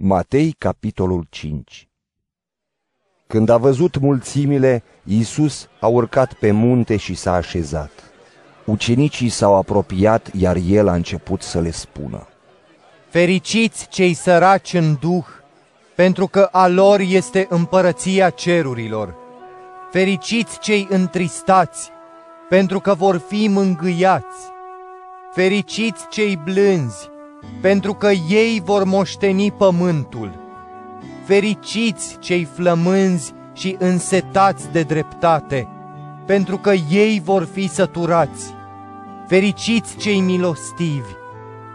Matei, capitolul 5 Când a văzut mulțimile, Iisus a urcat pe munte și s-a așezat. Ucenicii s-au apropiat, iar el a început să le spună. Fericiți cei săraci în duh, pentru că a lor este împărăția cerurilor. Fericiți cei întristați, pentru că vor fi mângâiați. Fericiți cei blânzi, pentru că ei vor moșteni pământul. Fericiți cei flămânzi și însetați de dreptate, pentru că ei vor fi săturați. Fericiți cei milostivi,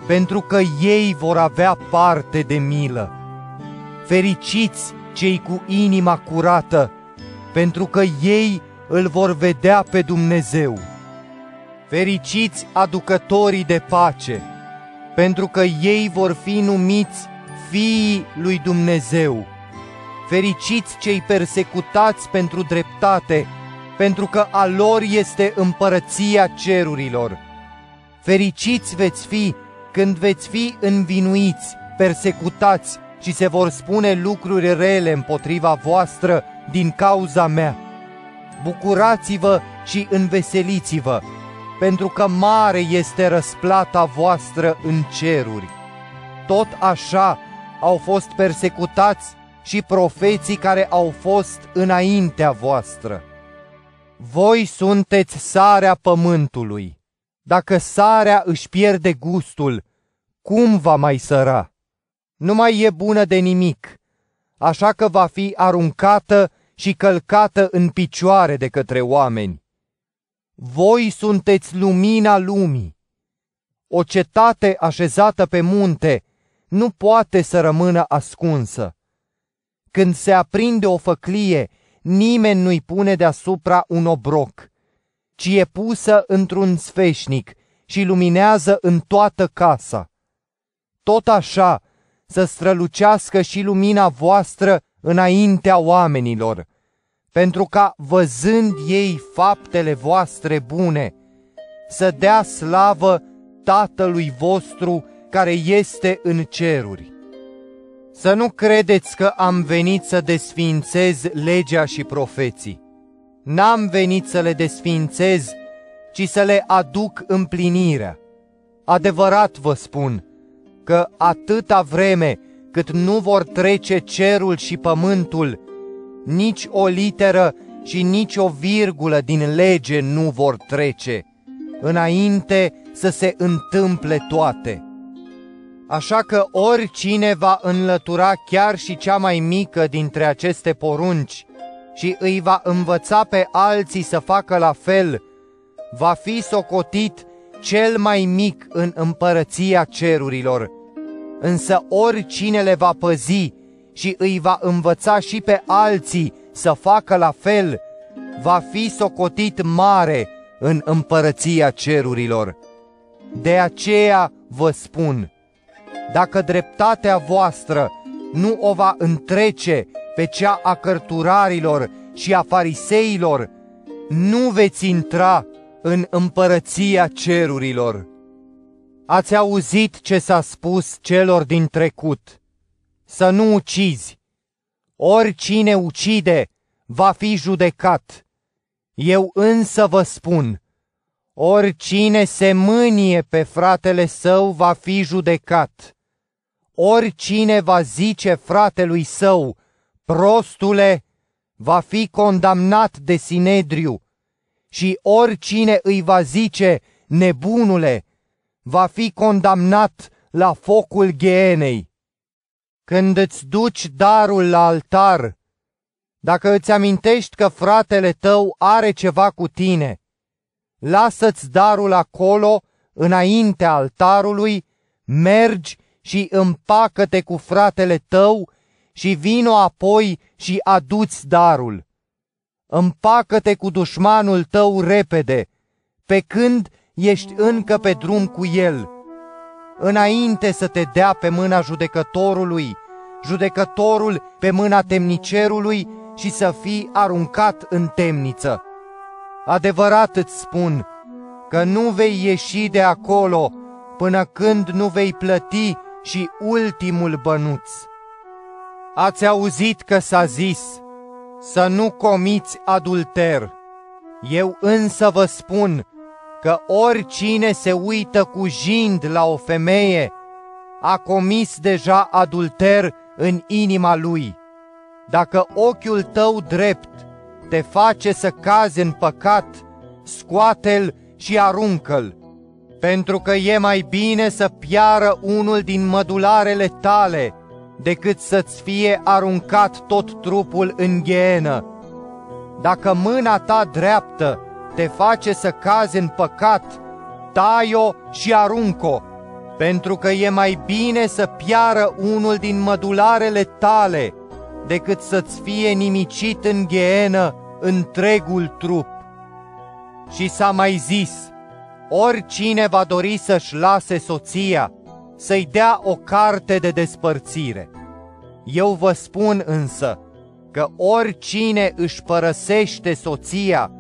pentru că ei vor avea parte de milă. Fericiți cei cu inima curată, pentru că ei îl vor vedea pe Dumnezeu. Fericiți aducătorii de pace, pentru că ei vor fi numiți fiii lui Dumnezeu. Fericiți cei persecutați pentru dreptate, pentru că a lor este împărăția cerurilor. Fericiți veți fi când veți fi învinuiți, persecutați și se vor spune lucruri rele împotriva voastră din cauza mea. Bucurați-vă și înveseliți-vă, pentru că mare este răsplata voastră în ceruri. Tot așa au fost persecutați și profeții care au fost înaintea voastră. Voi sunteți sarea pământului. Dacă sarea își pierde gustul, cum va mai săra? Nu mai e bună de nimic, așa că va fi aruncată și călcată în picioare de către oameni. Voi sunteți lumina lumii. O cetate așezată pe munte nu poate să rămână ascunsă. Când se aprinde o făclie, nimeni nu-i pune deasupra un obroc, ci e pusă într-un sfeșnic și luminează în toată casa. Tot așa să strălucească și lumina voastră înaintea oamenilor, pentru ca, văzând ei faptele voastre bune, să dea slavă Tatălui vostru care este în ceruri. Să nu credeți că am venit să desfințez legea și profeții. N-am venit să le desfințez, ci să le aduc împlinirea. Adevărat vă spun că atâta vreme cât nu vor trece cerul și pământul, nici o literă și nici o virgulă din lege nu vor trece, înainte să se întâmple toate. Așa că oricine va înlătura chiar și cea mai mică dintre aceste porunci și îi va învăța pe alții să facă la fel, va fi socotit cel mai mic în împărăția cerurilor. Însă oricine le va păzi și îi va învăța și pe alții să facă la fel, va fi socotit mare în împărăția cerurilor. De aceea vă spun, dacă dreptatea voastră nu o va întrece pe cea a cărturarilor și a fariseilor, nu veți intra în împărăția cerurilor. Ați auzit ce s-a spus celor din trecut, să nu ucizi. Oricine ucide va fi judecat. Eu însă vă spun, oricine se mânie pe fratele său va fi judecat. Oricine va zice fratelui său, prostule, va fi condamnat de sinedriu și oricine îi va zice, nebunule, va fi condamnat la focul ghenei. Când îți duci darul la altar, dacă îți amintești că fratele tău are ceva cu tine, lasă-ți darul acolo, înaintea altarului, mergi și împacă-te cu fratele tău și vino apoi și aduți darul. Împacă-te cu dușmanul tău repede, pe când ești încă pe drum cu el, înainte să te dea pe mâna judecătorului, judecătorul pe mâna temnicerului și să fii aruncat în temniță. Adevărat îți spun că nu vei ieși de acolo până când nu vei plăti și ultimul bănuț. Ați auzit că s-a zis să nu comiți adulter. Eu însă vă spun că oricine se uită cu jind la o femeie a comis deja adulter în inima lui. Dacă ochiul tău drept te face să cazi în păcat, scoate-l și aruncă-l, pentru că e mai bine să piară unul din mădularele tale decât să-ți fie aruncat tot trupul în ghenă. Dacă mâna ta dreaptă te face să cazi în păcat, tai-o și aruncă-o, pentru că e mai bine să piară unul din mădularele tale decât să-ți fie nimicit în ghenă întregul trup. Și s-a mai zis, oricine va dori să-și lase soția, să-i dea o carte de despărțire. Eu vă spun însă că oricine își părăsește soția,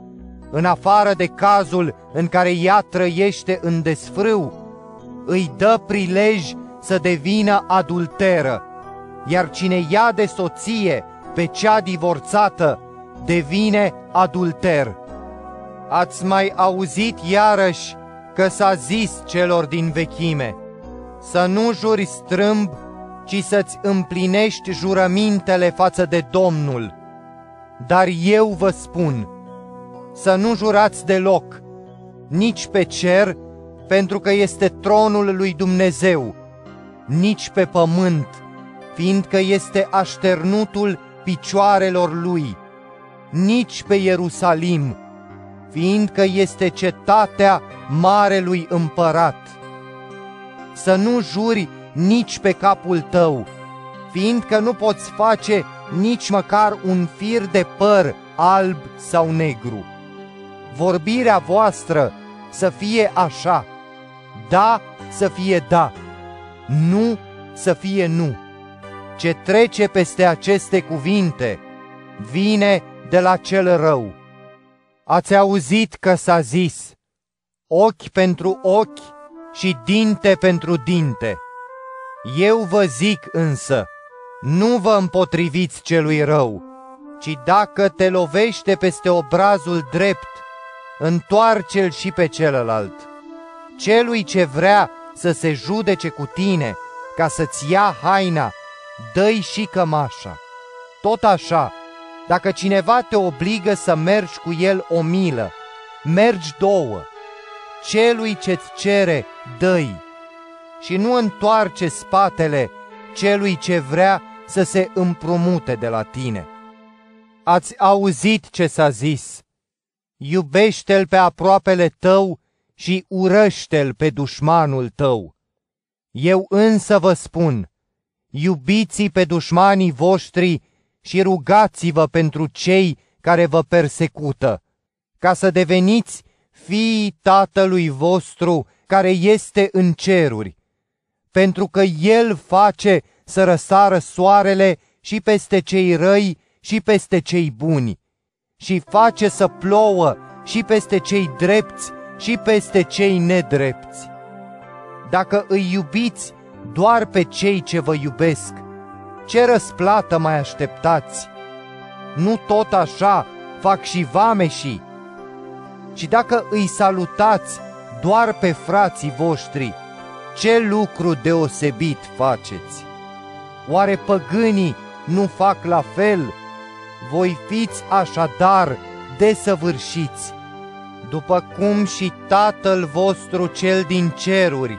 în afară de cazul în care ea trăiește în desfrâu, îi dă prilej să devină adulteră, iar cine ia de soție pe cea divorțată devine adulter. Ați mai auzit iarăși că s-a zis celor din vechime, să nu juri strâmb, ci să-ți împlinești jurămintele față de Domnul. Dar eu vă spun, să nu jurați deloc, nici pe cer, pentru că este tronul lui Dumnezeu, nici pe pământ, fiindcă este așternutul picioarelor lui, nici pe Ierusalim, fiindcă este cetatea marelui împărat. Să nu juri nici pe capul tău, fiindcă nu poți face nici măcar un fir de păr alb sau negru. Vorbirea voastră să fie așa, da să fie da, nu să fie nu. Ce trece peste aceste cuvinte vine de la cel rău. Ați auzit că s-a zis, ochi pentru ochi și dinte pentru dinte. Eu vă zic însă, nu vă împotriviți celui rău, ci dacă te lovește peste obrazul drept, întoarce-l și pe celălalt. Celui ce vrea să se judece cu tine, ca să-ți ia haina, dă și cămașa. Tot așa, dacă cineva te obligă să mergi cu el o milă, mergi două. Celui ce-ți cere, dă și nu întoarce spatele celui ce vrea să se împrumute de la tine. Ați auzit ce s-a zis, iubește-l pe aproapele tău și urăște-l pe dușmanul tău. Eu însă vă spun, iubiți pe dușmanii voștri și rugați-vă pentru cei care vă persecută, ca să deveniți fiii Tatălui vostru care este în ceruri, pentru că El face să răsară soarele și peste cei răi și peste cei buni, și face să plouă și peste cei drepți și peste cei nedrepți. Dacă îi iubiți doar pe cei ce vă iubesc, ce răsplată mai așteptați? Nu tot așa fac și vameșii? Și dacă îi salutați doar pe frații voștri, ce lucru deosebit faceți? Oare păgânii nu fac la fel? Voi fiți așadar desăvârșiți, după cum și Tatăl vostru cel din ceruri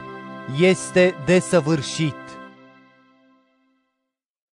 este desăvârșit.